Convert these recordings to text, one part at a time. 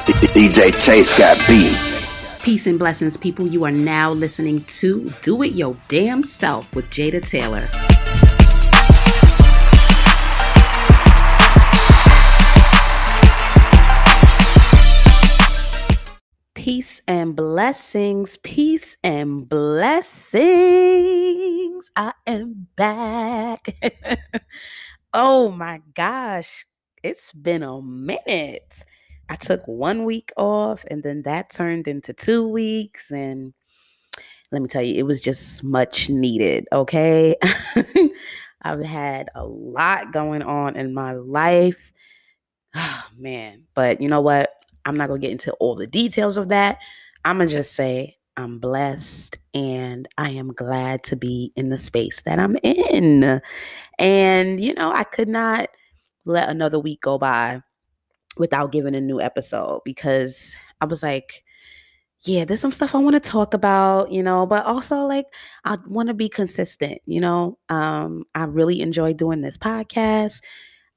DJ Chase got beat. Peace and blessings, people. You are now listening to Do It Your Damn Self with Jada Taylor. Peace and blessings, peace and blessings. I am back. oh my gosh, it's been a minute. I took one week off and then that turned into two weeks. And let me tell you, it was just much needed. Okay. I've had a lot going on in my life. Oh, man. But you know what? I'm not going to get into all the details of that. I'm going to just say I'm blessed and I am glad to be in the space that I'm in. And, you know, I could not let another week go by without giving a new episode because I was like, yeah, there's some stuff I want to talk about, you know, but also like I want to be consistent, you know. Um, I really enjoy doing this podcast.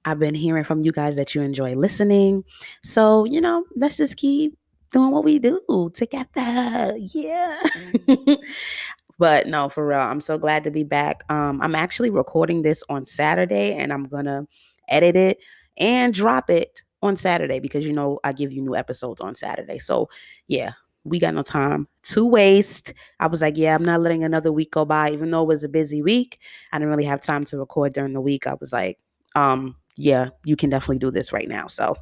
I've been hearing from you guys that you enjoy listening. So, you know, let's just keep doing what we do together. Yeah. but no, for real, I'm so glad to be back. Um, I'm actually recording this on Saturday and I'm gonna edit it and drop it on Saturday because you know I give you new episodes on Saturday. So yeah, we got no time to waste. I was like, yeah, I'm not letting another week go by, even though it was a busy week. I didn't really have time to record during the week. I was like, um, yeah, you can definitely do this right now. So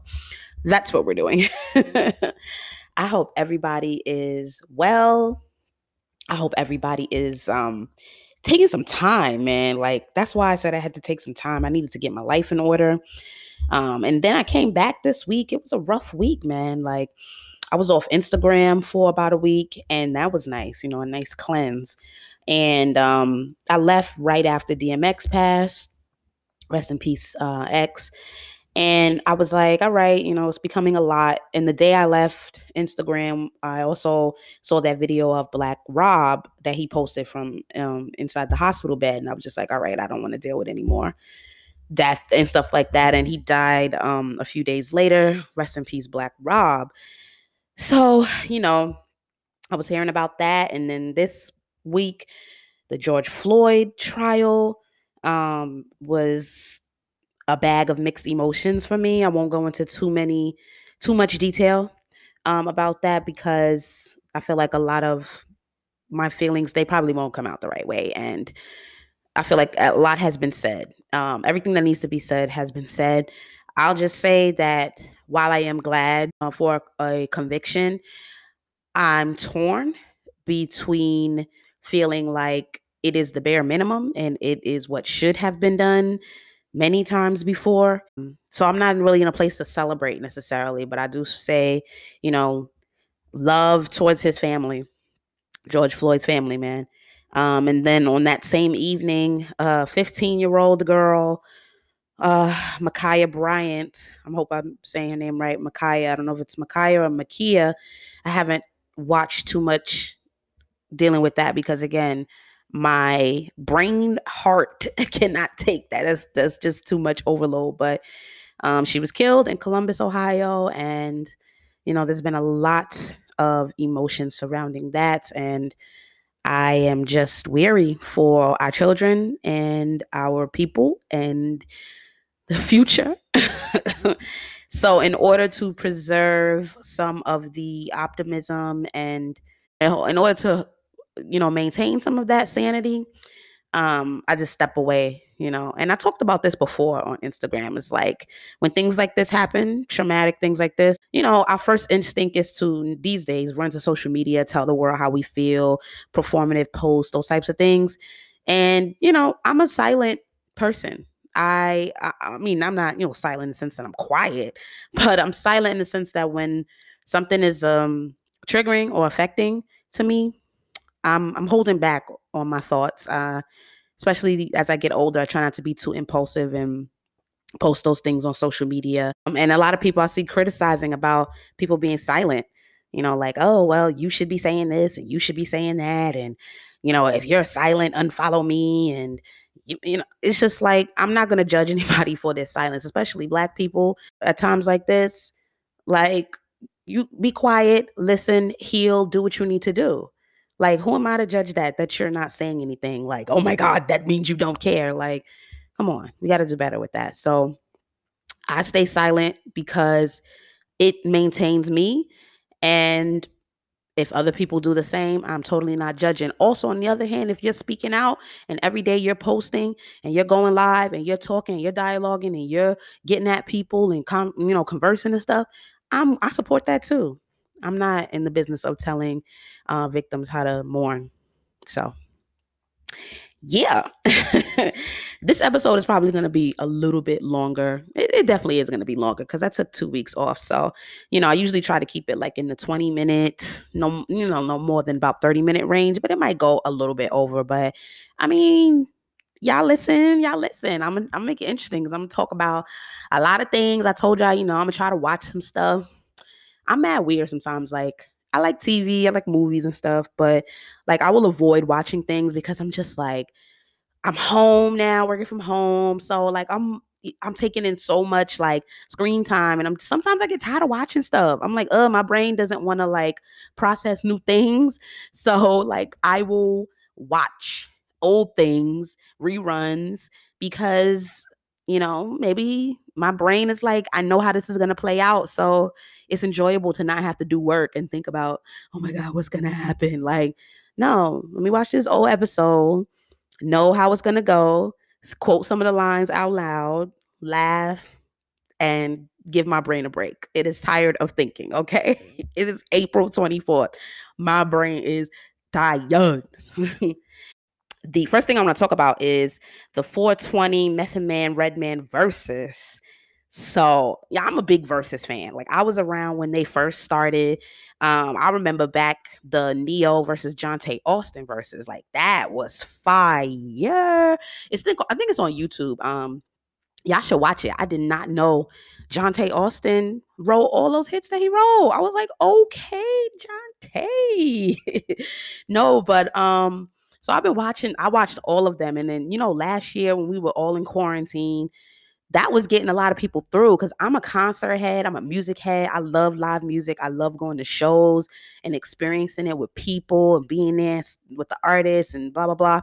that's what we're doing. I hope everybody is well. I hope everybody is um taking some time, man. Like that's why I said I had to take some time. I needed to get my life in order. Um, and then I came back this week. It was a rough week, man. Like I was off Instagram for about a week, and that was nice, you know, a nice cleanse. And um, I left right after DMX passed. Rest in peace, uh, X. And I was like, all right, you know, it's becoming a lot. And the day I left Instagram, I also saw that video of Black Rob that he posted from um, inside the hospital bed. And I was just like, all right, I don't want to deal with anymore death and stuff like that. And he died um, a few days later. Rest in peace, Black Rob. So, you know, I was hearing about that. And then this week, the George Floyd trial um, was a bag of mixed emotions for me. I won't go into too many, too much detail um, about that because I feel like a lot of my feelings, they probably won't come out the right way. And I feel like a lot has been said. Um, everything that needs to be said has been said. I'll just say that while I am glad uh, for a conviction, I'm torn between feeling like it is the bare minimum and it is what should have been done many times before. So I'm not really in a place to celebrate necessarily, but I do say, you know, love towards his family, George Floyd's family, man. Um, and then on that same evening, a 15 year old girl, uh, Ma'Khia Bryant, I hope I'm saying her name right, Ma'Khia, I don't know if it's Ma'Khia or Makia. I haven't watched too much dealing with that because again, my brain heart cannot take that. That's that's just too much overload. But um, she was killed in Columbus, Ohio, and you know, there's been a lot of emotion surrounding that. And I am just weary for our children and our people and the future. so, in order to preserve some of the optimism and in order to, you know, maintain some of that sanity, um, I just step away, you know. And I talked about this before on Instagram. It's like when things like this happen, traumatic things like this, you know, our first instinct is to these days run to social media, tell the world how we feel, performative posts, those types of things. And, you know, I'm a silent person. I, I, mean, I'm not, you know, silent in the sense that I'm quiet, but I'm silent in the sense that when something is um triggering or affecting to me, I'm I'm holding back on my thoughts. Uh, especially as I get older, I try not to be too impulsive and post those things on social media. Um, and a lot of people I see criticizing about people being silent. You know, like, oh well, you should be saying this and you should be saying that, and you know, if you're silent, unfollow me. And you, you know, it's just like I'm not gonna judge anybody for their silence, especially Black people at times like this. Like You be quiet, listen, heal, do what you need to do. Like, who am I to judge that? That you're not saying anything. Like, oh my God, that means you don't care. Like, come on, we got to do better with that. So I stay silent because it maintains me. And if other people do the same, I'm totally not judging. Also, on the other hand, if you're speaking out and every day you're posting and you're going live and you're talking, and you're dialoguing and you're getting at people and com- you know conversing and stuff, I'm I support that too. I'm not in the business of telling uh, victims how to mourn. So, yeah, this episode is probably going to be a little bit longer. It, it definitely is going to be longer because I took two weeks off. So, you know, I usually try to keep it like in the 20 minute, no, you know, no more than about 30 minute range, but it might go a little bit over. But I mean, y'all listen, y'all listen. I'm gonna, I'm make it interesting because I'm gonna talk about a lot of things. I told y'all, you know, I'm gonna try to watch some stuff. I'm mad weird sometimes. Like I like TV, I like movies and stuff, but like I will avoid watching things because I'm just like I'm home now, working from home. So like I'm I'm taking in so much like screen time and I'm sometimes I get tired of watching stuff. I'm like, "Uh, my brain doesn't want to like process new things." So like I will watch old things, reruns because you know, maybe my brain is like, I know how this is going to play out. So it's enjoyable to not have to do work and think about, oh my God, what's to happen? Like, no, let me watch this old episode, know how it's to go, quote some of the lines out loud, laugh, and give my brain a break. It is tired of thinking, okay? It is April 24th. My brain is tired. the first thing I'm going to talk about is the 420 Method Man Redman Verzuz. So yeah, I'm a big Verzuz fan. Like I was around when they first started. Um, I remember back the Ne-Yo versus Johntá Austin versus Like that was fire. It's think I think it's on YouTube. Um, y'all should watch it. I did not know Johntá Austin wrote all those hits that he wrote. I was like, okay, Johntá. no, but um so I've been watching, I watched all of them. And then, you know, last year when we were all in quarantine, that was getting a lot of people through because I'm a concert head, I'm a music head. I love live music. I love going to shows and experiencing it with people and being there with the artists and blah, blah, blah.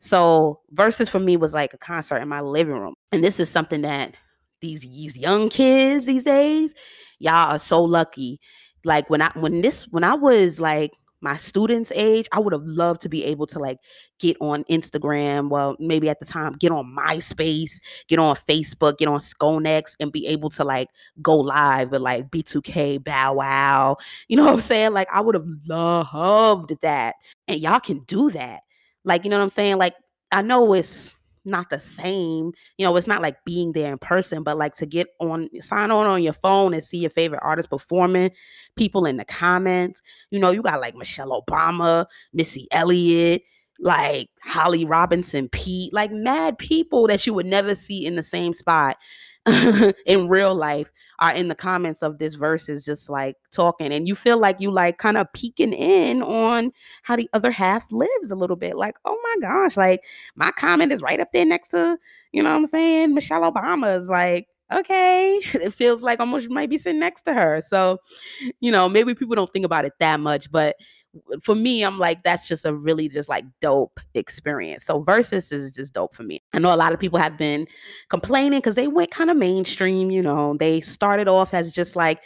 So, Verzuz for me was like a concert in my living room. And this is something that these, these young kids these days, y'all are so lucky. Like when I when this when I was like my students' age, I would have loved to be able to like get on Instagram. Well, maybe at the time, get on MySpace, get on Facebook, get on StoneX, and be able to like go live with like B2K, Bow Wow. You know what I'm saying? Like, I would have loved that. And y'all can do that. Like, you know what I'm saying? Like, I know it's not the same. You know, it's not like being there in person, but like to get on, sign on on your phone and see your favorite artist performing, people in the comments. You know, you got like Michelle Obama, Missy Elliott, like Holly Robinson, Peete, like mad people that you would never see in the same spot in real life are in the comments of this Verzuz just like talking and you feel like you like kind of peeking in on how the other half lives a little bit like oh my gosh like my comment is right up there next to you know what i'm saying michelle obama's like okay it feels like almost you might be sitting next to her so you know maybe people don't think about it that much but for me, I'm like, that's just a really just like dope experience. So Verzuz is just dope for me. I know a lot of people have been complaining because they went kind of mainstream, you know. They started off as just like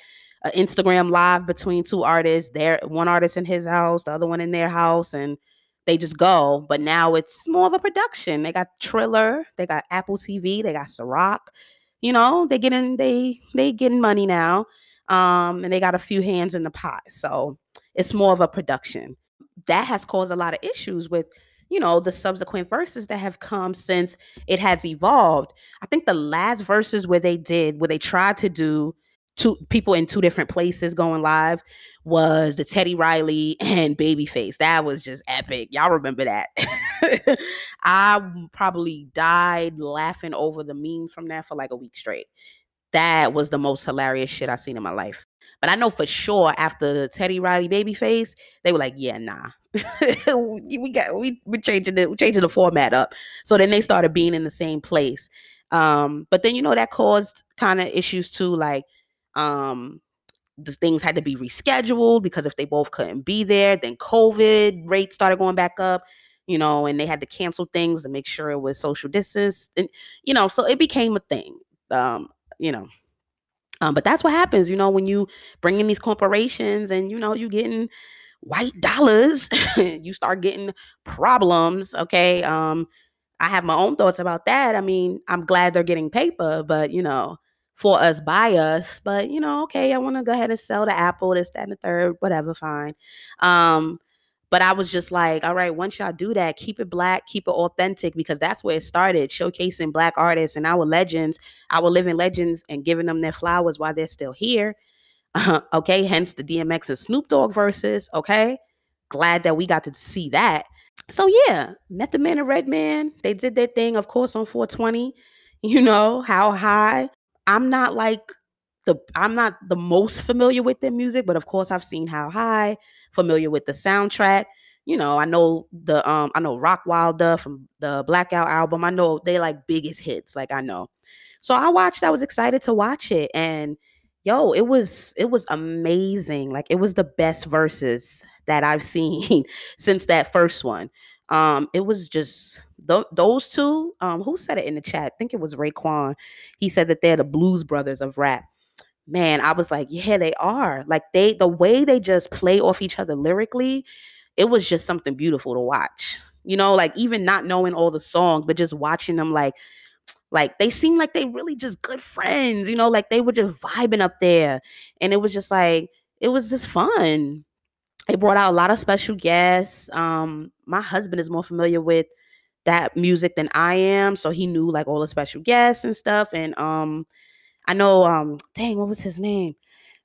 an Instagram live between two artists. There, one artist in his house, the other one in their house, and they just go. But now it's more of a production. They got Triller, they got Apple TV, they got Ciroc. You know, they getting they they getting money now. Um, and they got a few hands in the pot. So it's more of a production. That has caused a lot of issues with, you know, the subsequent verses that have come since it has evolved. I think the last Verzuz where they did, where they tried to do two people in two different places going live was the Teddy Riley and Babyface. That was just epic. Y'all remember that? I probably died laughing over the memes from that for like a week straight. That was the most hilarious shit I've seen in my life. But I know for sure after the Teddy Riley babyface, they were like, yeah, nah. we got we we changing the we changing the format up. So then they started being in the same place. Um, but then you know that caused kind of issues too, like um the things had to be rescheduled because if they both couldn't be there, then COVID rates started going back up, you know, and they had to cancel things to make sure it was social distance. And, you know, so it became a thing. Um, you know. Um, but that's what happens, you know, when you bring in these corporations and you know you're getting white dollars, you start getting problems. Okay. Um, I have my own thoughts about that. I mean, I'm glad they're getting paper, but you know, for us by us. But you know, okay, I want to go ahead and sell the Apple, this, that, and the third, whatever, fine. Um, but I was just like, all right, once y'all do that, keep it black, keep it authentic, because that's where it started, showcasing black artists and our legends, our living legends, and giving them their flowers while they're still here. Uh, okay, hence the DMX and Snoop Dogg Verzuz. Okay, glad that we got to see that. So yeah, Method Man and Redman, they did their thing, of course, on 420. You know how high. I'm not like the I'm not the most familiar with their music, but of course I've seen How High, familiar with the soundtrack. You know, I know the um I know Rockwilder from the Blackout album. I know they like biggest hits, like I know. So I watched, I was excited to watch it and yo, it was it was amazing. Like it was the best Verzuz that I've seen since that first one. Um, it was just th- those two. Um, who said it in the chat? I think it was Raekwon. He said that they're the blues brothers of rap. Man, I was like, yeah, they are. Like they, the way they just play off each other lyrically, it was just something beautiful to watch. You know, like even not knowing all the songs, but just watching them, like, like they seemed like they really just good friends. You know, like they were just vibing up there, and it was just like it was just fun it brought out a lot of special guests. Um, my husband is more familiar with that music than I am, so he knew like all the special guests and stuff. And um, I know, um, dang, what was his name?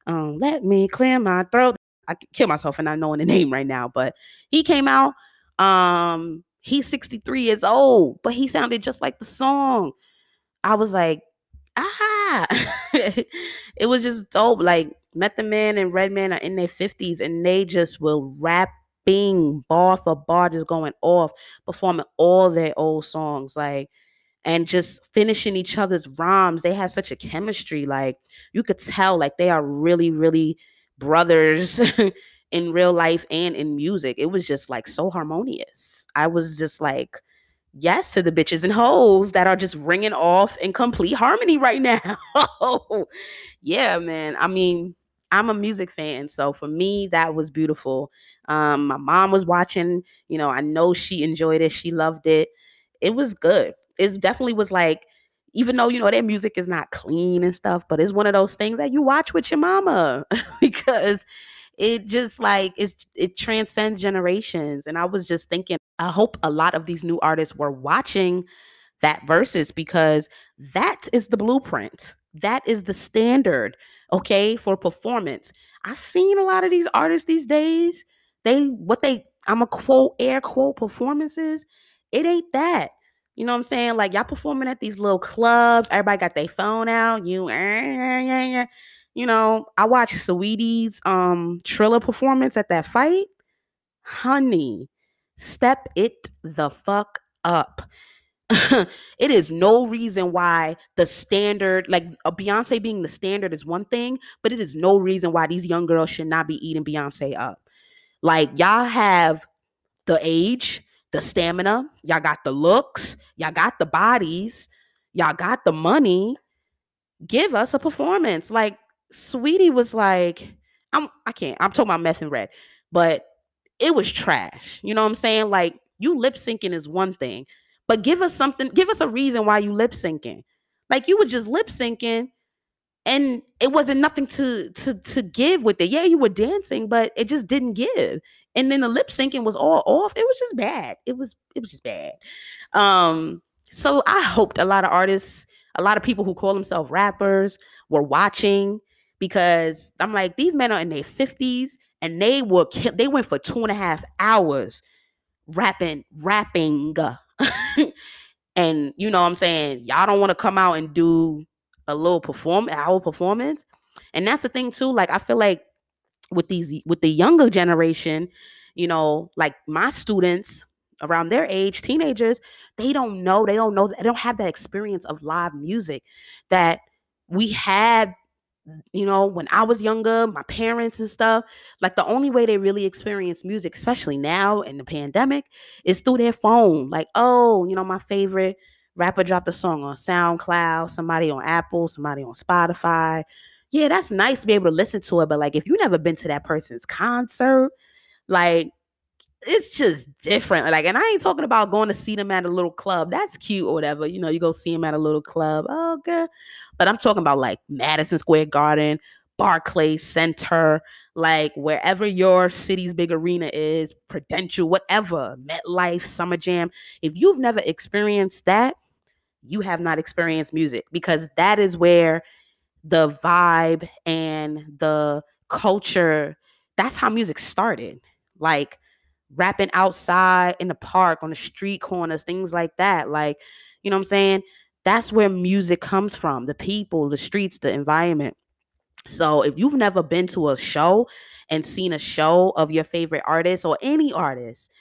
Um, let me clear my throat. I kill myself for not knowing the name right now, but he came out. Um, he's 63 years old, but he sounded just like the song. I was like, ah, it was just dope. Like Method Man and Redman are in their 50s and they just will rapping bar for bar, just going off, performing all their old songs. Like, and just finishing each other's rhymes. They have such a chemistry. Like, you could tell, like, they are really, really brothers in real life and in music. It was just like so harmonious. I was just like, yes to the bitches and hoes that are just ringing off in complete harmony right now. yeah, man. I mean, I'm a music fan, so for me that was beautiful. Um, my mom was watching, you know, I know she enjoyed it, she loved it. It was good. It definitely was like even though you know their music is not clean and stuff, but it's one of those things that you watch with your mama because it just like it's it transcends generations. And I was just thinking, I hope a lot of these new artists were watching that Verzuz because that is the blueprint. That is the standard okay, for performance. I've seen a lot of these artists these days. They what they I'm a quote air quote performances. It ain't that. You know what I'm saying? Like y'all performing at these little clubs. Everybody got their phone out. You, eh, eh, eh, you know. I watched Saweetie's um Triller performance at that fight. Honey, step it the fuck up. it is no reason why the standard, like a Beyonce being the standard, is one thing, but it is no reason why these young girls should not be eating Beyonce up. Like y'all have the age, the stamina, y'all got the looks, y'all got the bodies, y'all got the money. Give us a performance. Like Saweetie was like, I'm I can't, I'm talking about meth and red, but it was trash. You know what I'm saying? Like you lip syncing is one thing but give us something, give us a reason why you lip syncing. Like you were just lip syncing and it wasn't nothing to to to give with it. Yeah, you were dancing, but it just didn't give. And then the lip syncing was all off. It was just bad. It was it was just bad. Um so I hoped a lot of artists, a lot of people who call themselves rappers were watching because I'm like, these men are in their 50s and they were they went for two and a half hours rapping, rapping and you know what I'm saying, y'all don't want to come out and do a little perform our performance. And that's the thing too. Like I feel like with these with the younger generation, you know, like my students around their age, teenagers, they don't know, they don't know, they don't have that experience of live music that we had you know, when I was younger, my parents and stuff, like the only way they really experience music, especially now in the pandemic, is through their phone. Like, oh, you know, my favorite rapper dropped a song on SoundCloud, somebody on Apple, somebody on Spotify. Yeah, that's nice to be able to listen to it, but like if you never been to that person's concert, like it's just different. Like, and I ain't talking about going to see them at a little club. That's cute or whatever. You know, you go see them at a little club. Oh, girl. But I'm talking about like Madison Square Garden, Barclays Center, like wherever your city's big arena is, Prudential, whatever, MetLife, Summer Jam. If you've never experienced that, you have not experienced music because that is where the vibe and the culture, that's how music started. Like, rapping outside in the park, on the street corners, things like that. Like, you know what I'm saying? That's where music comes from the people, the streets, the environment. So if you've never been to a show and seen a show of your favorite artist or any artist,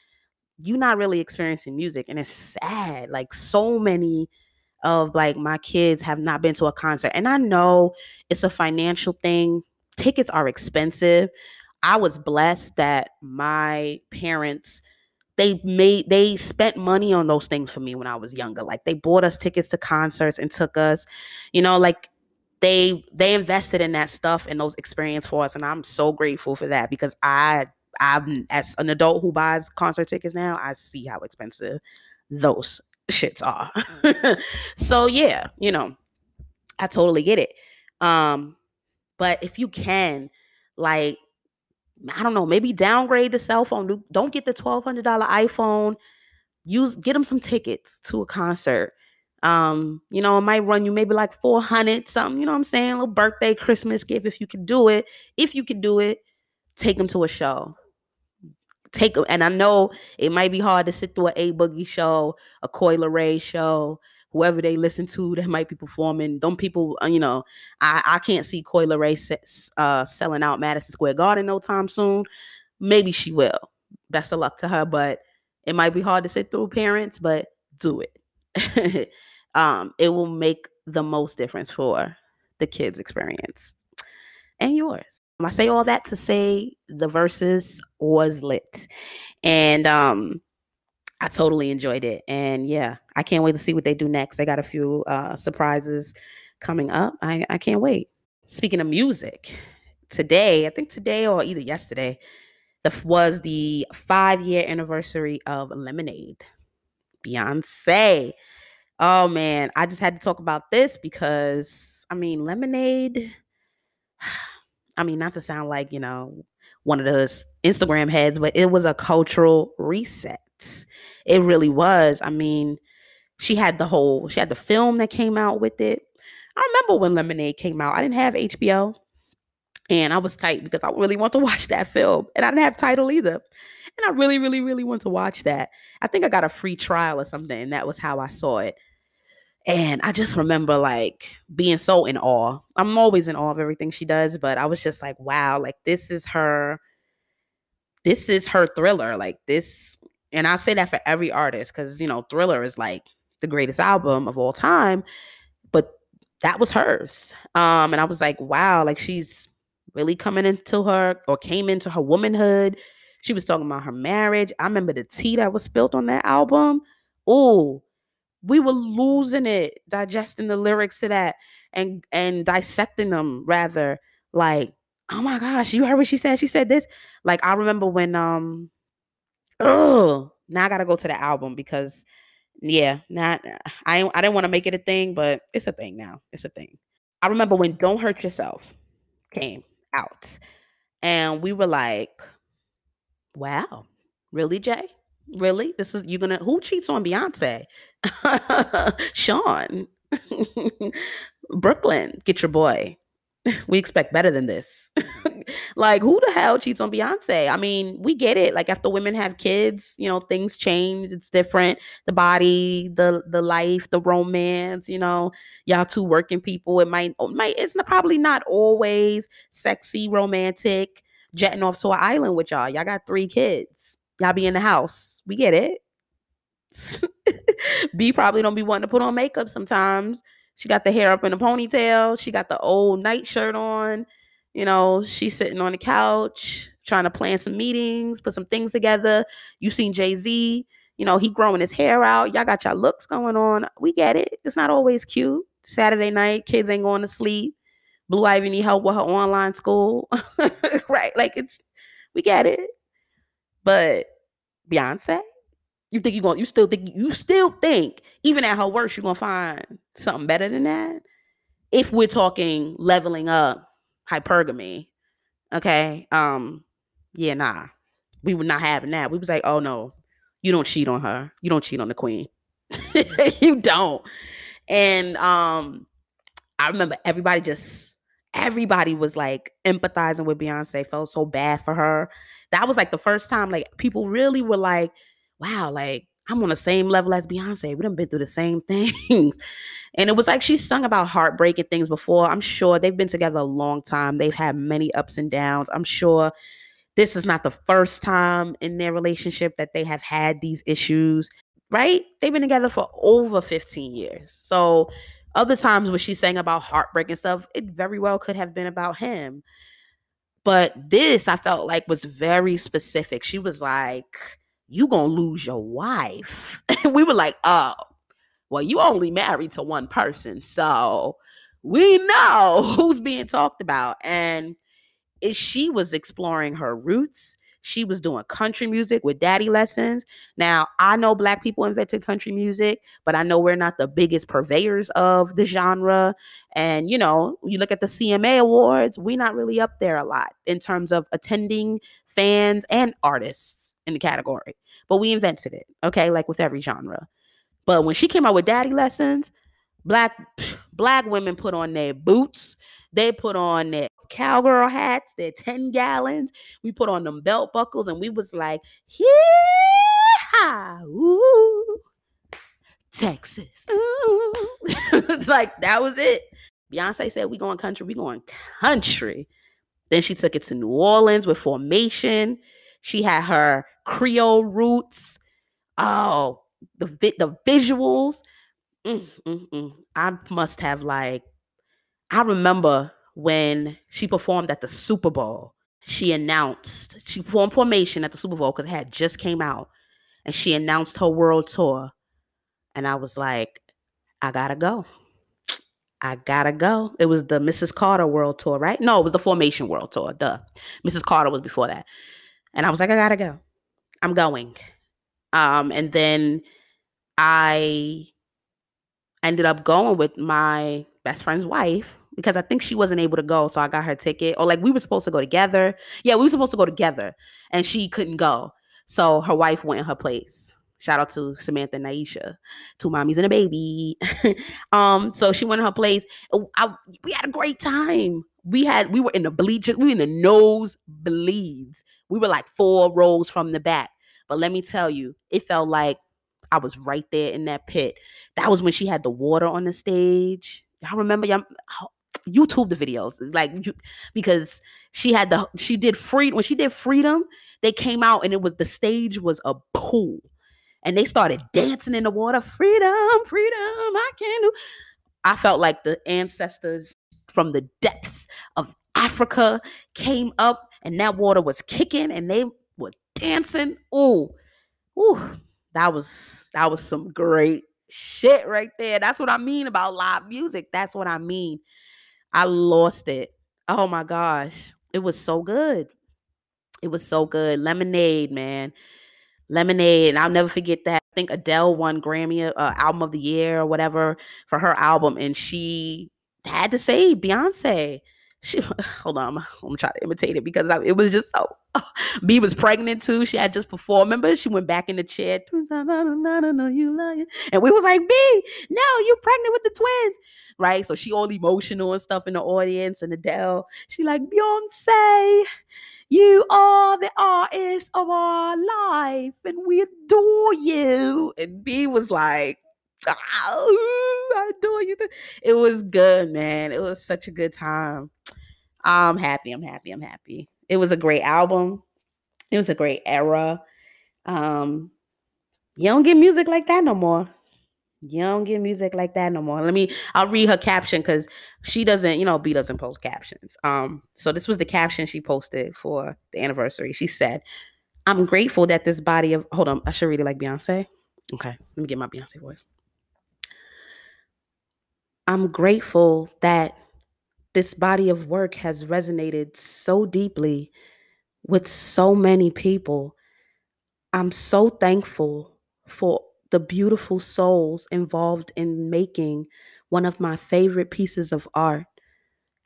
you're not really experiencing music. And it's sad. Like, so many of like my kids have not been to a concert. And I know it's a financial thing. Tickets are expensive. I was blessed that my parents they made they spent money on those things for me when I was younger. Like they bought us tickets to concerts and took us, you know, like they they invested in that stuff and those experience for us and I'm so grateful for that because I I'm as an adult who buys concert tickets now, I see how expensive those shits are. so yeah, you know, I totally get it. Um but if you can like I don't know, maybe downgrade the cell phone. Don't get the $1200 iPhone. Use get them some tickets to a concert. Um, you know, it might run you maybe like 400 something, you know what I'm saying? A little birthday, Christmas gift if you can do it. If you can do it, take them to a show. Take and I know it might be hard to sit through an A Boogie show, a Coi Leray show, whoever they listen to that might be performing. Don't people, uh, you know, I, I can't see Coi Leray uh, selling out Madison Square Garden no time soon. Maybe she will. Best of luck to her, but it might be hard to sit through parents, but do it. um, it will make the most difference for the kids' experience and yours. I say all that to say the Verzuz was lit. And um I totally enjoyed it. And yeah, I can't wait to see what they do next. They got a few uh, surprises coming up. I, I can't wait. Speaking of music, today, I think today or either yesterday, the, was the five year anniversary of Lemonade. Beyonce. Oh man, I just had to talk about this because I mean, Lemonade. I mean, not to sound like, you know, one of those Instagram heads, but it was a cultural reset. It really was. I mean, she had the whole, she had the film that came out with it. I remember when Lemonade came out. I didn't have HBO and I was tight because I really want to watch that film. And I didn't have Tidal either. And I really, really, really want to watch that. I think I got a free trial or something, and that was how I saw it. And I just remember like being so in awe. I'm always in awe of everything she does, but I was just like, wow, like this is her, this is her thriller. Like this and I say that for every artist because you know Thriller is like the greatest album of all time, but that was hers. Um, and I was like, wow, like she's really coming into her or came into her womanhood. She was talking about her marriage. I remember the tea that was spilled on that album. Oh, we were losing it, digesting the lyrics to that and and dissecting them rather. Like, oh my gosh, you heard what she said? She said this. Like, I remember when um oh, now I gotta go to the album because yeah, not I I didn't want to make it a thing, but it's a thing now. It's a thing. I remember when Don't Hurt Yourself came out, and we were like, Wow, really, Jay? Really? This is you're gonna who cheats on Beyonce? Sean. Brooklyn, get your boy. We expect better than this. like, who the hell cheats on Beyonce? I mean, we get it. Like, after women have kids, you know, things change. It's different. The body, the the life, the romance. You know, y'all two working people. It might, it might. It's not, probably not always sexy, romantic. Jetting off to an island with y'all. Y'all got three kids. Y'all be in the house. We get it. B probably don't be wanting to put on makeup sometimes She got the hair up in a ponytail. She got the old nightshirt on. You know, she's sitting on the couch trying to plan some meetings, put some things together. You seen Jay Z, you know, he growing his hair out. Y'all got your looks going on. We get it. It's not always cute. Saturday night, kids ain't going to sleep. Blue Ivy need help with her online school. right. Like it's we get it. But Beyonce, you think you're going you still think you still think, even at her worst, you're gonna find something better than that? If we're talking leveling up hypergamy, okay. Um, yeah, nah. We were not having that. We was like, oh no, you don't cheat on her. You don't cheat on the queen. you don't. And um, I remember everybody just everybody was like empathizing with Beyonce, felt so bad for her. That was like the first time like people really were like, wow, like I'm on the same level as Beyonce. We done been through the same things. And it was like she sung about heartbreaking things before. I'm sure they've been together a long time. They've had many ups and downs. I'm sure this is not the first time in their relationship that they have had these issues, right? They've been together for over 15 years. So other times when she sang about heartbreak and stuff, it very well could have been about him. But this I felt like was very specific. She was like, You gonna lose your wife. We were like, Oh, well, you only married to one person. So we know who's being talked about. And is she was exploring her roots she was doing country music with daddy lessons. Now, I know black people invented country music, but I know we're not the biggest purveyors of the genre. And, you know, you look at the CMA awards, we're not really up there a lot in terms of attending fans and artists in the category. But we invented it, okay, like with every genre. But when she came out with daddy lessons, black black women put on their boots, they put on their cowgirl hats, their 10 gallons. We put on them belt buckles and we was like, yeah, Texas. Ooh. like that was it. Beyonce said, we going country, we going country. Then she took it to New Orleans with formation. She had her Creole roots. Oh, the the visuals. Mm, mm, mm. I must have like I remember when she performed at the Super Bowl. She announced she performed formation at the Super Bowl because it had just came out, and she announced her world tour. And I was like, I gotta go. I gotta go. It was the Mrs. Carter World Tour, right? No, it was the Formation World Tour. Duh. Mrs. Carter was before that. And I was like, I gotta go. I'm going. Um, and then I ended up going with my best friend's wife because I think she wasn't able to go. So I got her ticket. Or like we were supposed to go together. Yeah, we were supposed to go together and she couldn't go. So her wife went in her place. Shout out to Samantha and Naisha, two mommies and a baby. um, so she went in her place. I, we had a great time. We had we were in the bleachers, we were in the nose bleeds. We were like four rows from the back. But let me tell you, it felt like I was right there in that pit. That was when she had the water on the stage. Y'all remember? Y'all, YouTube the videos, like because she had the she did free when she did freedom. They came out and it was the stage was a pool, and they started dancing in the water. Freedom, freedom, I can do. I felt like the ancestors from the depths of Africa came up, and that water was kicking, and they were dancing. Ooh, ooh, that was that was some great shit right there. That's what I mean about live music. That's what I mean. I lost it. Oh my gosh. It was so good. It was so good. Lemonade, man. Lemonade. And I'll never forget that. I think Adele won Grammy uh, album of the year or whatever for her album. And she had to say Beyonce she hold on, I'm, I'm trying to imitate it because I, it was just so. B was pregnant too. She had just performed. Remember, she went back in the chair. And we was like, B, no, you pregnant with the twins, right? So she all emotional and stuff in the audience. And Adele, she like Beyonce. You are the artist of our life, and we adore you. And B was like, I adore you. It was good, man. It was such a good time. I'm happy. I'm happy. I'm happy. It was a great album. It was a great era. Um, you don't get music like that no more. You don't get music like that no more. Let me I'll read her caption because she doesn't, you know, B doesn't post captions. Um, so this was the caption she posted for the anniversary. She said, I'm grateful that this body of hold on, I should read it like Beyonce. Okay, let me get my Beyonce voice. I'm grateful that this body of work has resonated so deeply with so many people. I'm so thankful for the beautiful souls involved in making one of my favorite pieces of art.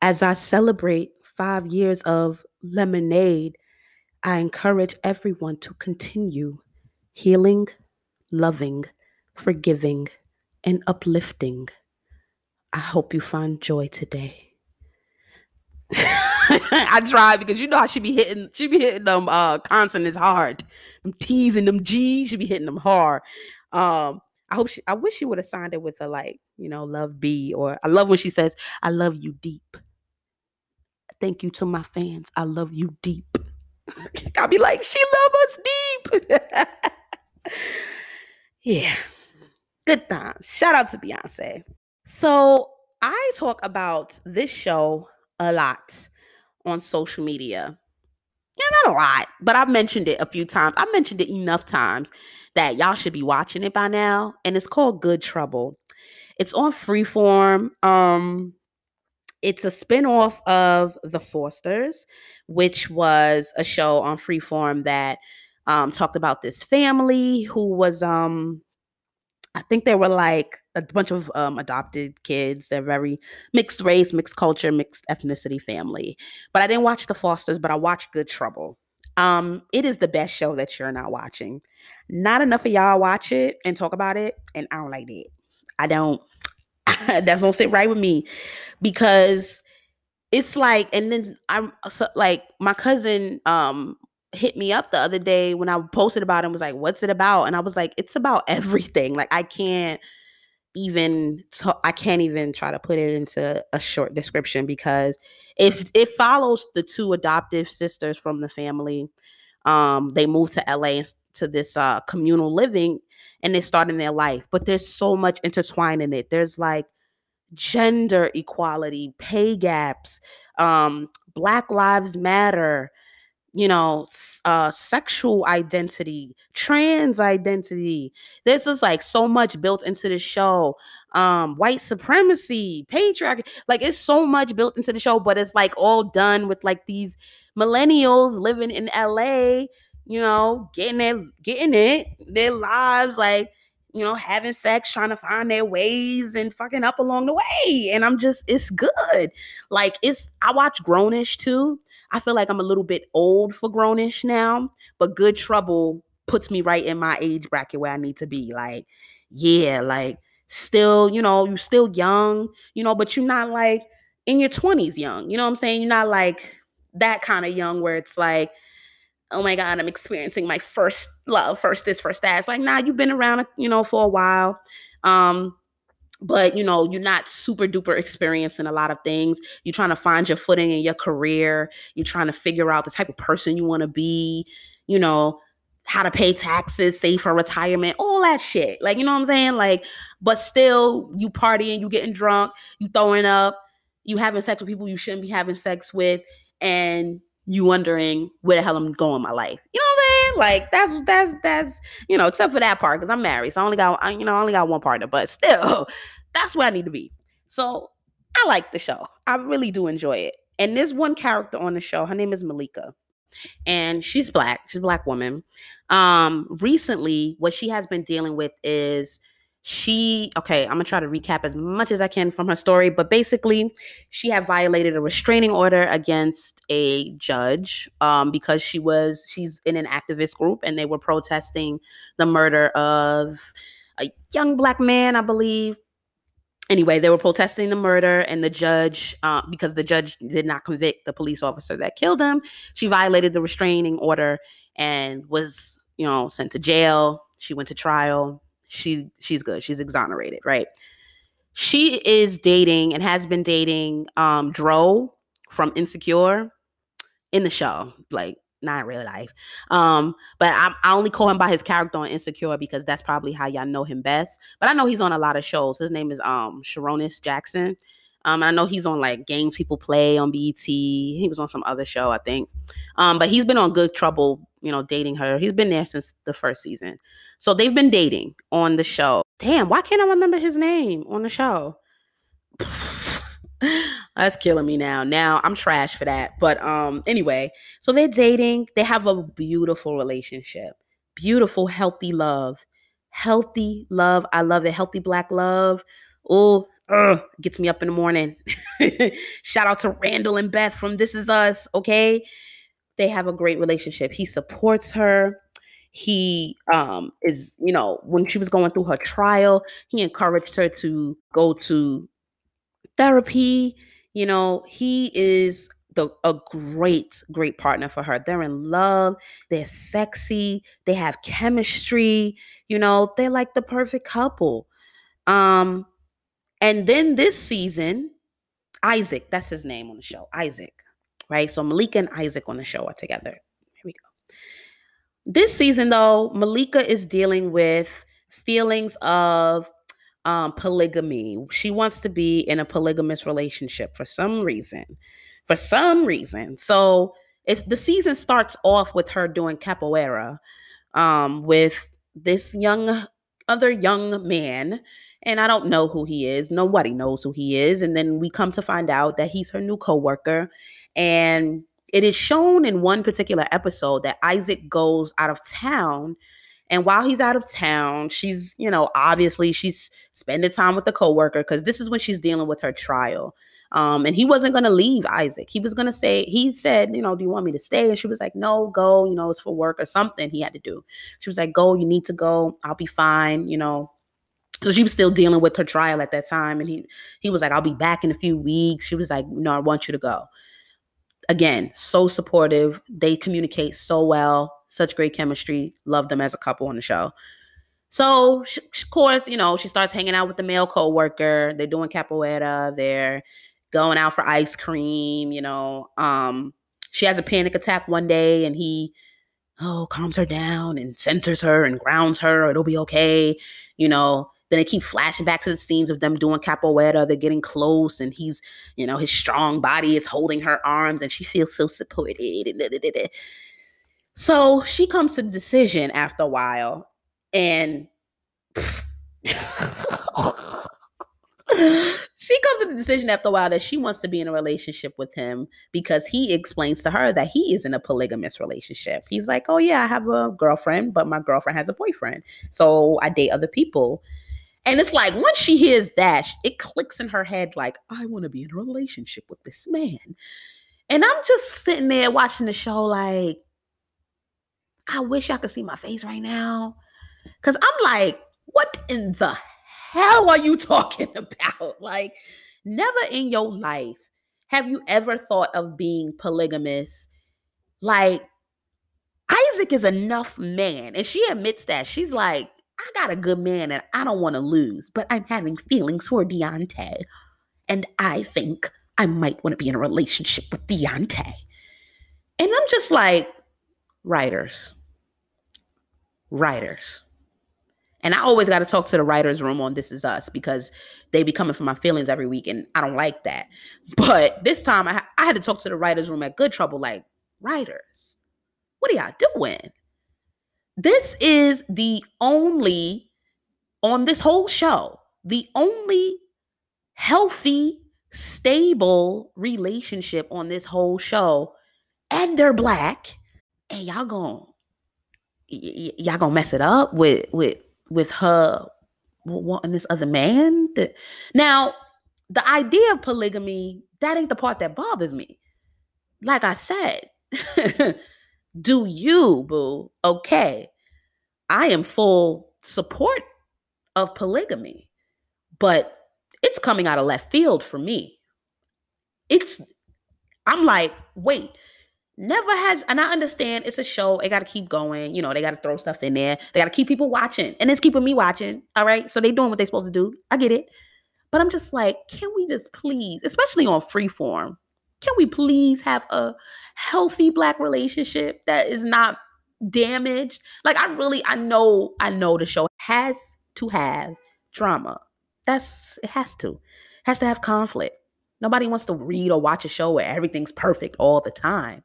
As I celebrate five years of Lemonade, I encourage everyone to continue healing, loving, forgiving, and uplifting. I hope you find joy today. I tried because you know how she be hitting she be hitting them uh consonants hard. T's and them G's, she be hitting them hard. Um I hope she I wish she would have signed it with a like, you know, love B or I love when she says, I love you deep. Thank you to my fans. I love you deep. I'll be like, she love us deep. yeah. Good time. Shout out to Beyonce. So I talk about this show a lot on social media. Yeah, not a lot, but I've mentioned it a few times. I've mentioned it enough times that y'all should be watching it by now. And it's called Good Trouble. It's on Freeform. Um, it's a spinoff of The Fosters, which was a show on Freeform that um, talked about this family who was um I think they were like a bunch of um, adopted kids. They're very mixed race, mixed culture, mixed ethnicity family. But I didn't watch The Fosters, but I watched Good Trouble. Um, it is the best show that you're not watching. Not enough of y'all watch it and talk about it, and I don't like that. I don't. that don't sit right with me because it's like, and then I'm so, like my cousin um hit me up the other day when I posted about it and was like, what's it about? And I was like, it's about everything. Like I can't even I can't even try to put it into a short description because if it follows the two adoptive sisters from the family, um, they moved to LA to this uh communal living and they're starting their life. But there's so much intertwined in it. There's like gender equality, pay gaps, um, Black Lives Matter, you know, uh, sexual identity, trans identity. There's just like so much built into the show. Um, white supremacy, patriarchy, like it's so much built into the show, but it's like all done with like these millennials living in LA, you know, getting it, getting it, their lives, like, you know, having sex, trying to find their ways and fucking up along the way. And I'm just, it's good. Like it's I watch Grownish too I feel like I'm a little bit old for grownish now, but good trouble puts me right in my age bracket where I need to be. Like, yeah, like still, you know, you're still young, you know, but you're not like in your 20s young. You know what I'm saying? You're not like that kind of young where it's like, oh my God, I'm experiencing my first love, first this, first that. It's like, nah, you've been around, you know, for a while. Um, but you know you're not super duper experienced in a lot of things. You're trying to find your footing in your career. You're trying to figure out the type of person you want to be you know how to pay taxes save for retirement all that shit. Like you know what i'm saying? Like but still you partying you getting drunk you throwing up you having sex with people you shouldn't be having sex with and you wondering where the hell i'm going in my life? You know saying like that's that's that's you know, except for that part because I'm married, so I only got you know I only got one partner, but still, that's where I need to be. So I like the show. I really do enjoy it. And there's one character on the show. Her name is Malika, and she's black. She's a black woman. Um, recently, what she has been dealing with is she okay i'm gonna try to recap as much as i can from her story but basically she had violated a restraining order against a judge um, because she was she's in an activist group and they were protesting the murder of a young black man i believe. Anyway they were protesting the murder and the judge uh, because the judge did not convict the police officer that killed him she violated the restraining order and was you know sent to jail. She went to trial she she's good. She's exonerated, right? She is dating and has been dating um Dro from Insecure in the show. Like not in real life. Um, but I, I only call him by his character on Insecure because that's probably how y'all know him best. But I know he's on a lot of shows. His name is um Sarunas Jackson. Um, I know he's on like games people play on BET. He was on some other show, I think. Um, but he's been on Good Trouble, you know, dating her. He's been there since the first season. So they've been dating on the show. Damn, why can't I remember his name on the show? That's killing me now. Now I'm trash for that. But um anyway, so they're dating. They have a beautiful relationship. Beautiful, healthy love. Healthy love. I love it. Healthy black love. Oh, gets me up in the morning. Shout out to Randall and Beth from This Is Us, okay? They have a great relationship. He supports her. He um is, you know, when she was going through her trial, he encouraged her to go to therapy. You know, he is the a great, great partner for her. They're in love, they're sexy, they have chemistry, you know, they're like the perfect couple. Um, and then this season, Isaac, that's his name on the show, Isaac, right? So Malika and Isaac on the show are together. Here we go. This season, though, Malika is dealing with feelings of um, polygamy. She wants to be in a polygamous relationship for some reason. For some reason. So it's the season starts off with her doing capoeira um, with this young other young man and I don't know who he is. Nobody knows who he is. And then we come to find out that he's her new coworker. And it is shown in one particular episode that Isaac goes out of town and while he's out of town, she's, you know, obviously she's spending time with the coworker because this is when she's dealing with her trial. Um, and he wasn't going to leave Isaac. He was going to say, he said, you know, do you want me to stay? And she was like, no, go, you know, it's for work or something he had to do. She was like, go, you need to go. I'll be fine, you know. So she was still dealing with her trial at that time. And he, he was like, I'll be back in a few weeks. She was like, no, I want you to go. Again, so supportive. They communicate so well such great chemistry. Love them as a couple on the show. So, she, of course, you know, she starts hanging out with the male co-worker. They're doing capoeira. They're going out for ice cream. You know, um, she has a panic attack one day, and he, oh, calms her down and centers her and grounds her. It'll be okay. You know, then they keep flashing back to the scenes of them doing capoeira. They're getting close, and he's, you know, his strong body is holding her arms, and she feels so supported. So she comes to the decision after a while, and she comes to the decision after a while that she wants to be in a relationship with him because he explains to her that he is in a polygamous relationship. He's like, Oh, yeah, I have a girlfriend, but my girlfriend has a boyfriend. So I date other people. And it's like, once she hears that, it clicks in her head, like, I want to be in a relationship with this man. And I'm just sitting there watching the show, like, I wish y'all could see my face right now. Cause I'm like, what in the hell are you talking about? Like, never in your life have you ever thought of being polygamous. Like, Isaac is enough man. And she admits that. She's like, I got a good man and I don't want to lose, but I'm having feelings for Deontay. And I think I might want to be in a relationship with Deontay. And I'm just like, writers, writers. And I always got to talk to the writers' room on This Is Us because they be coming for my feelings every week, and I don't like that. But this time, I, I had to talk to the writers' room at Good Trouble, like, writers, what are y'all doing? This is the only, on this whole show, the only healthy, stable relationship on this whole show, and they're black, and y'all going y- y'all gonna mess it up with with with her wanting this other man. Now, the idea of polygamy that ain't the part that bothers me. Like I said, do you, boo? Okay, I am full support of polygamy, but it's coming out of left field for me. It's I'm like, wait, never has and i understand it's a show they got to keep going you know they got to throw stuff in there they got to keep people watching and it's keeping me watching all right so they doing what they supposed to do i get it but i'm just like can we just please especially on Freeform can we please have a healthy black relationship that is not damaged? Like I really I know I know the show has to have drama. That's it has to. It has to have conflict. Nobody wants to read or watch a show where everything's perfect all the time.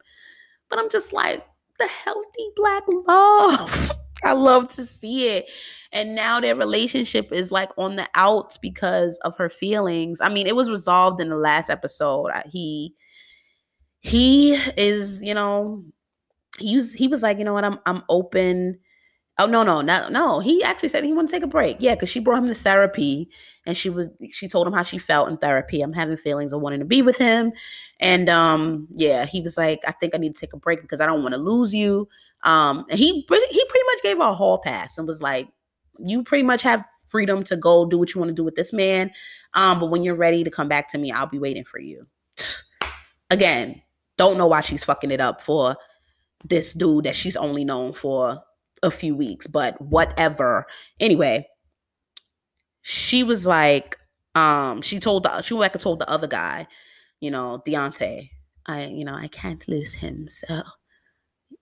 But I'm just like the healthy black love. I love to see it. And now their relationship is like on the outs because of her feelings. I mean, it was resolved in the last episode. He he is, you know, he was he was like, you know what, I'm I'm open. Oh no, no, no, no. He actually said he wanted to take a break. Yeah, because she brought him to therapy and she was she told him how she felt in therapy. I'm having feelings of wanting to be with him. And um, yeah, he was like, I think I need to take a break because I don't want to lose you. Um, and he he pretty much gave her a hall pass and was like, you pretty much have freedom to go do what you want to do with this man. Um, but when you're ready to come back to me, I'll be waiting for you. Again, don't know why she's fucking it up for this dude that she's only known for a few weeks, but whatever. Anyway, she was like, um, she told the she went back and told the other guy, you know, Deontay, I, you know, I can't lose him, so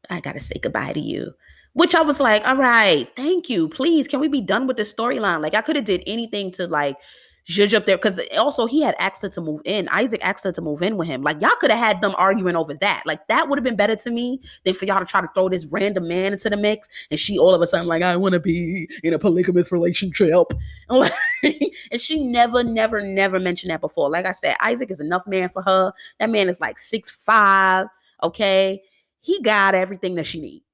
I gotta say goodbye to you. Which I was like, all right, thank you. Please, can we be done with this storyline? Like, I could have did anything to like judge up there because also he had asked her to move in. Isaac asked her to move in with him. Like, y'all could have had them arguing over that. Like, that would have been better to me than for y'all to try to throw this random man into the mix and she all of a sudden like, I want to be in a polygamous relationship. and she never, never, never mentioned that before. Like I said, Isaac is enough man for her. That man is like six five. Okay he got everything that she needs.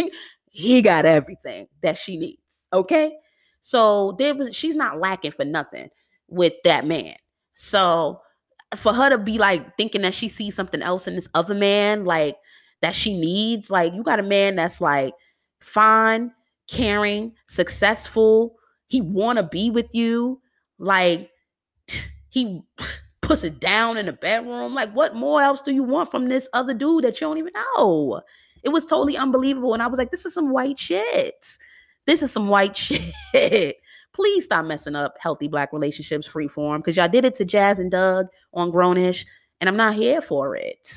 he got everything that she needs. Okay. So there was she's not lacking for nothing with that man. So for her to be like thinking that she sees something else in this other man, like that she needs, like you got a man that's like fine, caring, successful. He wanna be with you. Like he puts it down in the bedroom. Like, what more else do you want from this other dude that you don't even know? It was totally unbelievable. And I was like, this is some white shit. This is some white shit. Please stop messing up healthy black relationships Freeform because y'all did it to Jazz and Doug on Grownish, and I'm not here for it.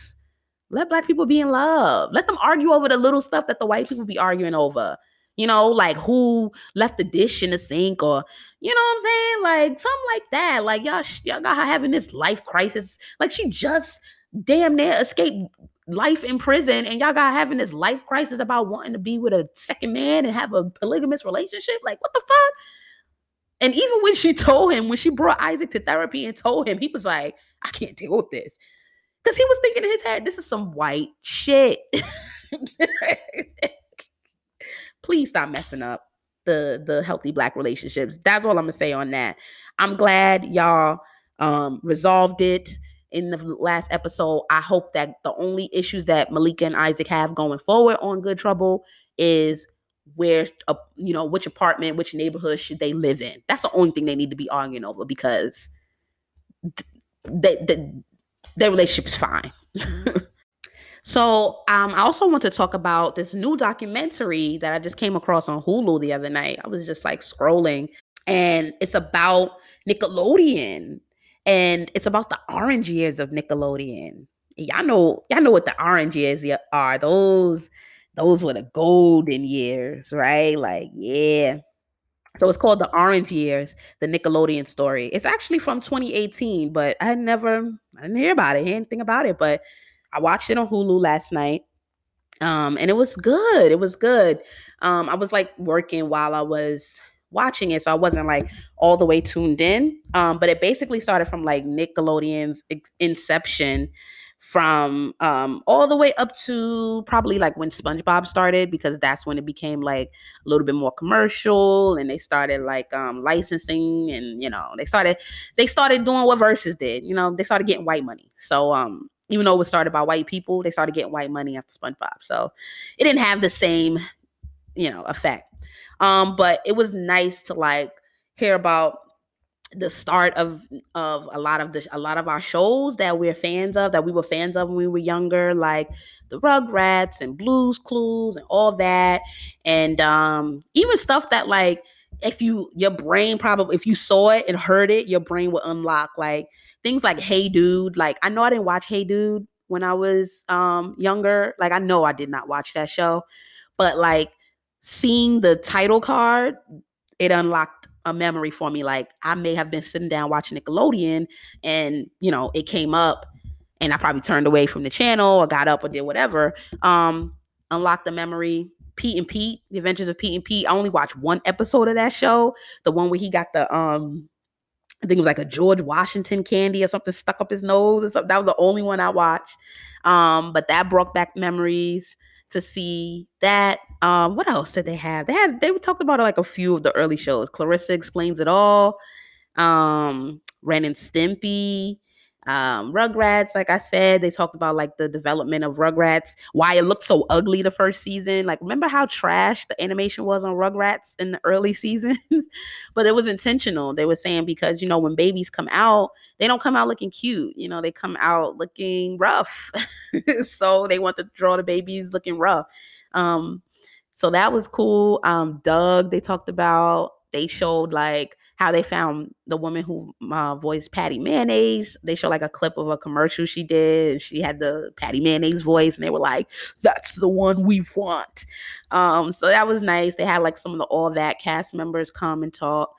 Let black people be in love. Let them argue over the little stuff that the white people be arguing over you know, like who left the dish in the sink or, you know what I'm saying? Like something like that. Like y'all, y'all got her having this life crisis. Like she just damn near escaped life in prison and y'all got having this life crisis about wanting to be with a second man and have a polygamous relationship. Like what the fuck? And even when she told him, when she brought Isaac to therapy and told him, he was like, I can't deal with this. Because he was thinking in his head, this is some white shit. please stop messing up the the healthy black relationships. That's all I'm gonna say on that. I'm glad y'all um resolved it in the last episode. I hope that the only issues that Malika and Isaac have going forward on Good Trouble is where uh, you know which apartment, which neighborhood should they live in. That's the only thing they need to be arguing over because th- they, the their relationship is fine. So um, I also want to talk about this new documentary that I just came across on Hulu the other night. I was just like scrolling, and it's about Nickelodeon, and it's about the orange years of Nickelodeon. Y'all know, y'all know what the orange years are. Those, those were the golden years, right? Like, yeah. So it's called the Orange Years, the Nickelodeon story. It's actually from 2018, but I never, I didn't hear about it, hear anything about it. But I watched it on Hulu last night. Um, and it was good. It was good. Um, I was like working while I was watching it, so I wasn't like all the way tuned in. Um, but it basically started from like Nickelodeon's inception from um all the way up to probably like when SpongeBob started because that's when it became like a little bit more commercial and they started like um licensing and you know they started they started doing what Verzuz did you know they started getting white money so um even though it was started by white people, they started getting white money after SpongeBob. So it didn't have the same, you know, effect. Um, but it was nice to like hear about the start of of a lot of the a lot of our shows that we're fans of that we were fans of when we were younger like the rugrats and blues clues and all that and um even stuff that like if you your brain probably if you saw it and heard it your brain would unlock like things like Hey Dude. Like I know I didn't watch Hey Dude when I was um younger. Like I know I did not watch that show, but like seeing the title card, it unlocked a memory for me. Like I may have been sitting down watching Nickelodeon and, you know, it came up and I probably turned away from the channel or got up or did whatever. Um, unlocked the memory. Pete and Pete, The Adventures of Pete and Pete. I only watched one episode of that show, the one where he got the um I think it was like a George Washington candy or something stuck up his nose or something. That was the only one I watched. Um, but that brought back memories to see that. Um, what else did they have? They had they talked about like a few of the early shows. Clarissa explains it all. Um, Ren and Stimpy um, Rugrats, like I said, they talked about like the development of Rugrats, why it looked so ugly the first season. Like, remember how trash the animation was on Rugrats in the early seasons? but it was intentional. They were saying because, you know, when babies come out, they don't come out looking cute. You know, they come out looking rough. so they want to draw the babies looking rough. Um, so that was cool. Um, Doug, they talked about, they showed like, how they found the woman who uh, voiced Patty Mayonnaise. They show like a clip of a commercial she did. And she had the Patty Mayonnaise voice, and they were like, "That's the one we want." Um, so that was nice. They had like some of the all that cast members come and talk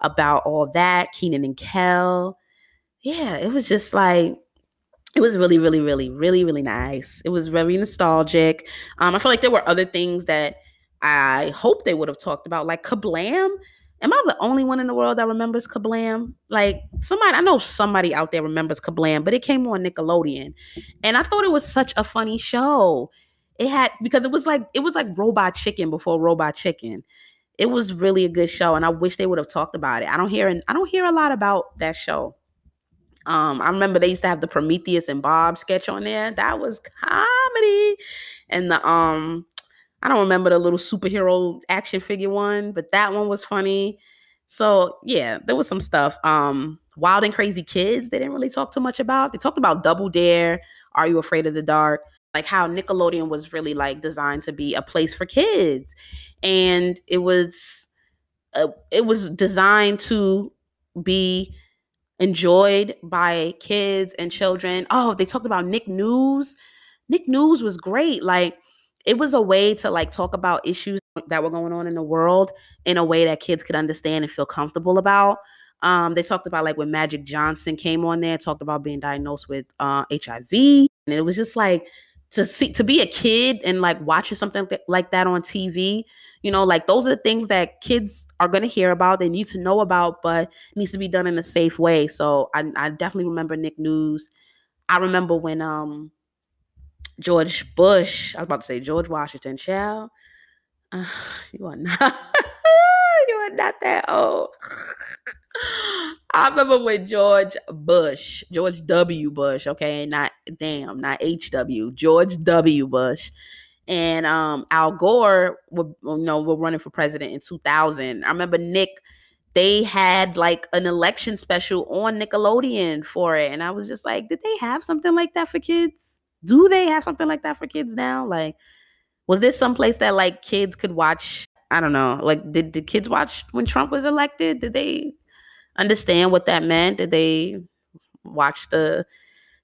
about all that. Kenan and Kel. Yeah, it was just like it was really, really, really, really, really nice. It was very nostalgic. Um, I feel like there were other things that I hope they would have talked about, like Kablam Am I the only one in the world that remembers Kablam? Like somebody, I know somebody out there remembers Kablam, but it came on Nickelodeon, and I thought it was such a funny show. It had because it was like it was like Robot Chicken before Robot Chicken. It was really a good show, and I wish they would have talked about it. I don't hear and I don't hear a lot about that show. Um, I remember they used to have the Prometheus and Bob sketch on there. That was comedy, and the um I don't remember the little superhero action figure one, but that one was funny. So yeah, there was some stuff. Um, Wild and Crazy Kids, they didn't really talk too much about. They talked about Double Dare, Are You Afraid of the Dark? Like how Nickelodeon was really like designed to be a place for kids. And it was uh, it was designed to be enjoyed by kids and children. Oh, they talked about Nick News. Nick News was great. Like it was a way to like talk about issues that were going on in the world in a way that kids could understand and feel comfortable about. Um, they talked about like when Magic Johnson came on there, talked about being diagnosed with uh, HIV, and it was just like to see to be a kid and like watching something like that on TV. You know, like those are the things that kids are going to hear about. They need to know about, but needs to be done in a safe way. So I, I definitely remember Nick News. I remember when um George Bush. I was about to say George Washington. Child, uh, you are not. you are not that old. I remember when George Bush, George W. Bush, okay, not damn, not H.W. George W. Bush, and um, Al Gore, were, you know, were running for president in 2000. I remember Nick. They had like an election special on Nickelodeon for it, and I was just like, did they have something like that for kids? Do they have something like that for kids now? Like, was this someplace that like kids could watch? I don't know. Like, did did kids watch when Trump was elected? Did they understand what that meant? Did they watch the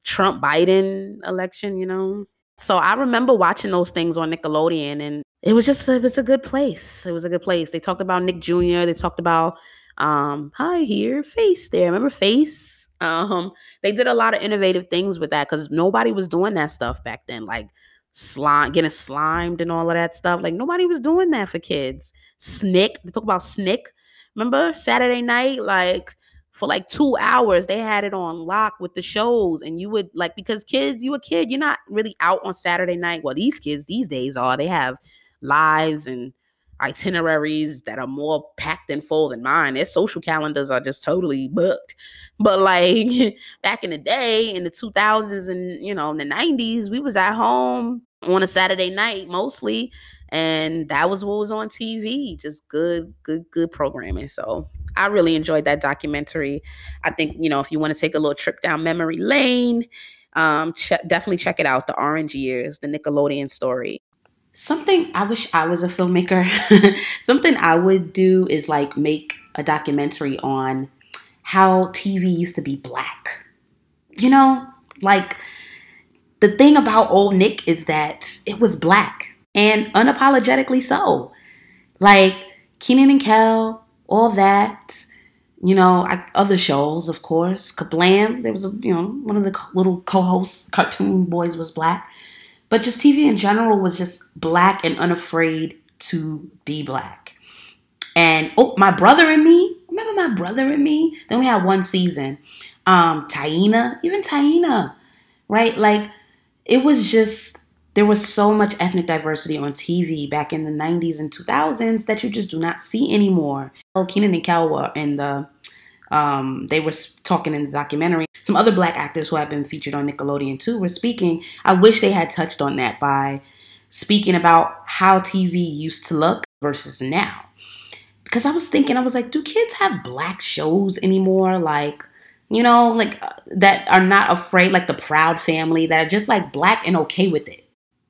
Trump Biden election? You know. So I remember watching those things on Nickelodeon, and it was just it was a good place. It was a good place. They talked about Nick Jr. They talked about um, hi here, face there. Remember face? Um, they did a lot of innovative things with that because nobody was doing that stuff back then, like slime, getting slimed and all of that stuff. Like nobody was doing that for kids. Snick, they talk about Snick. Remember Saturday night, like for like two hours, they had it on lock with the shows, and you would like because kids, you a kid, you're not really out on Saturday night. Well, these kids these days are. They have lives and itineraries that are more packed and full than mine. Their social calendars are just totally booked. But like back in the day, in the 2000s and you know in the 90s, we was at home on a Saturday night mostly, and that was what was on TV. Just good, good, good programming. So I really enjoyed that documentary. I think you know if you want to take a little trip down memory lane. Um, ch- definitely check it out. The Orange Years, the Nickelodeon story something I wish I was a filmmaker. something I would do is like make a documentary on how TV used to be black. you know, like the thing about old Nick is that it was black and unapologetically so. Like Kenan and Kel, all that, you know, I, other shows, of course. Kablam, there was a, you know, one of the little co-hosts, cartoon boys was black. But just TV in general was just black and unafraid to be black. And oh, my brother and me, remember my brother and me? Then we had one season. Um, Taina, even Taina, right? Like it was just there was so much ethnic diversity on TV back in the 90s and 2000s that you just do not see anymore. Oh, Kenan and Kel in the um, they were talking in the documentary. Some other black actors who have been featured on Nickelodeon too were speaking. I wish they had touched on that by speaking about how TV used to look versus now. Because I was thinking, I was like, do kids have black shows anymore? Like, you know, like uh, that are not afraid, like the Proud Family, that are just like black and okay with it.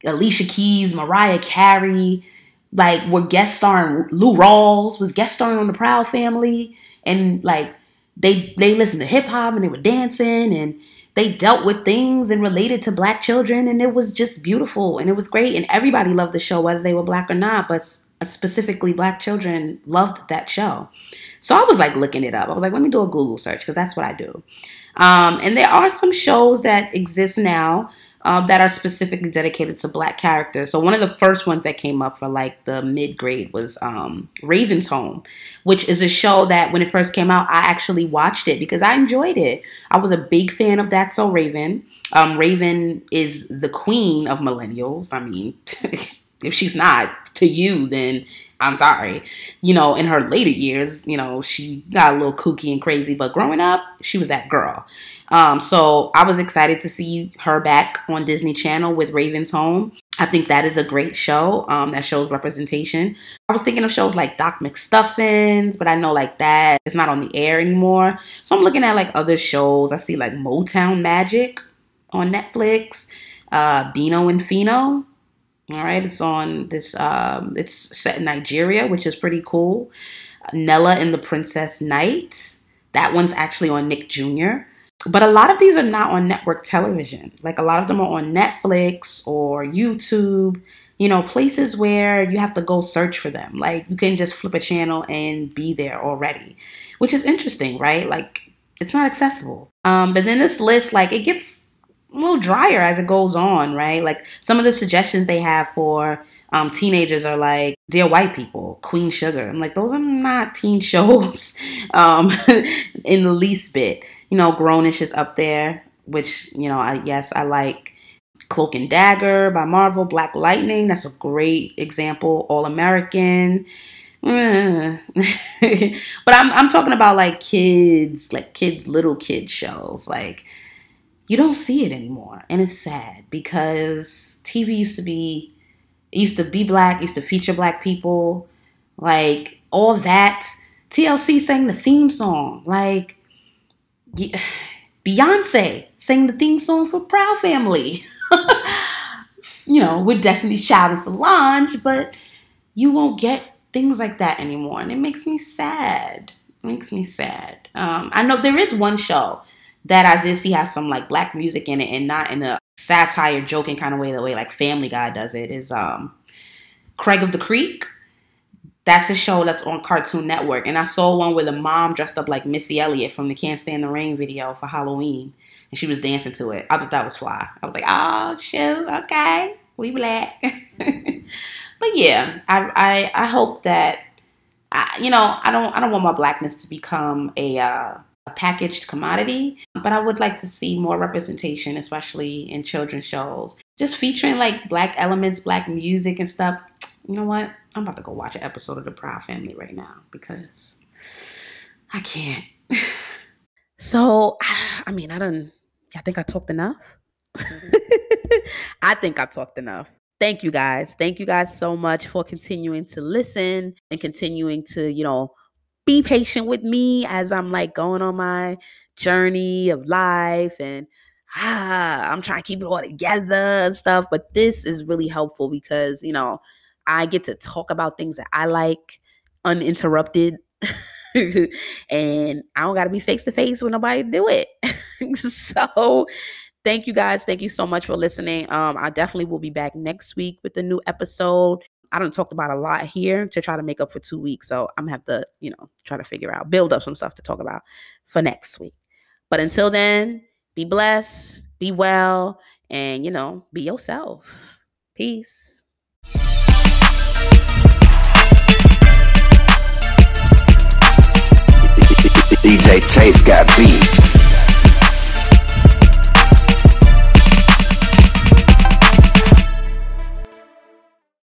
Alicia Keys, Mariah Carey, like were guest starring. Lou Rawls was guest starring on the Proud Family, and like they they listened to hip hop and they were dancing and they dealt with things and related to black children, and it was just beautiful and it was great, and everybody loved the show whether they were black or not, but specifically black children loved that show. So I was like looking it up. I was like, let me do a Google search because that's what I do. Um, and there are some shows that exist now um, that are specifically dedicated to black characters. So one of the first ones that came up for like the mid grade was um, Raven's Home, which is a show that when it first came out, I actually watched it because I enjoyed it. I was a big fan of That's So Raven. Um, Raven is the queen of millennials. I mean, if she's not to you, then I'm sorry. You know, in her later years, you know, she got a little kooky and crazy, but growing up, she was that girl. Um, so I was excited to see her back on Disney Channel with Raven's Home. I think that is a great show um, that shows representation. I was thinking of shows like Doc McStuffins, but I know like that it's not on the air anymore. So I'm looking at like other shows. I see like Motown Magic on Netflix, uh, Bino and Fino all right, it's on this. Um, it's set in Nigeria, which is pretty cool. Nella and the Princess Knight. That one's actually on Nick Jr. But a lot of these are not on network television. Like a lot of them are on Netflix or YouTube. You know, places where you have to go search for them. Like you can just flip a channel and be there already, which is interesting, right? Like it's not accessible. Um, but then this list, like it gets a little drier as it goes on, right? Like some of the suggestions they have for um, teenagers are like Dear White People, Queen Sugar. I'm like, those are not teen shows um, in the least bit. You know, Grownish is up there, which, you know, I, yes, I like Cloak and Dagger by Marvel, Black Lightning. That's a great example. All American. but I'm I'm talking about like kids, like kids, little kid shows, like you don't see it anymore. And it's sad because TV used to be used to be black, used to feature black people, like all that. TLC sang the theme song. Like Beyonce sang the theme song for Proud Family. you know, with Destiny's Child and Solange, but you won't get things like that anymore. And it makes me sad. It makes me sad. Um, I know there is one show that I did see has some like black music in it and not in a satire joking kind of way the way like Family Guy does it is um Craig of the Creek. That's a show that's on Cartoon Network. And I saw one where a mom dressed up like Missy Elliott from the Can't Stand the Rain video for Halloween. And she was dancing to it. I thought that was fly. I was like, oh shoot, okay. We black. but yeah, I, I I hope that I, you know, I don't I don't want my blackness to become a uh, a packaged commodity, but I would like to see more representation, especially in children's shows. Just featuring like black elements, black music and stuff. You know what? I'm about to go watch an episode of The Proud Family right now because I can't. So, I mean, I don't, I think I talked enough. I think I talked enough. Thank you guys. Thank you guys so much for continuing to listen and continuing to, you know, be patient with me as I'm like going on my journey of life and ah, I'm trying to keep it all together and stuff. But this is really helpful because, you know, I get to talk about things that I like uninterrupted. and I don't got to be face to face with nobody to do it. so thank you guys. Thank you so much for listening. Um, I definitely will be back next week with a new episode. I don't talked about a lot here to try to make up for two weeks. So I'm gonna have to, you know, try to figure out, build up some stuff to talk about for next week. But until then, be blessed, be well, and you know, be yourself. Peace. DJ Chase got beat.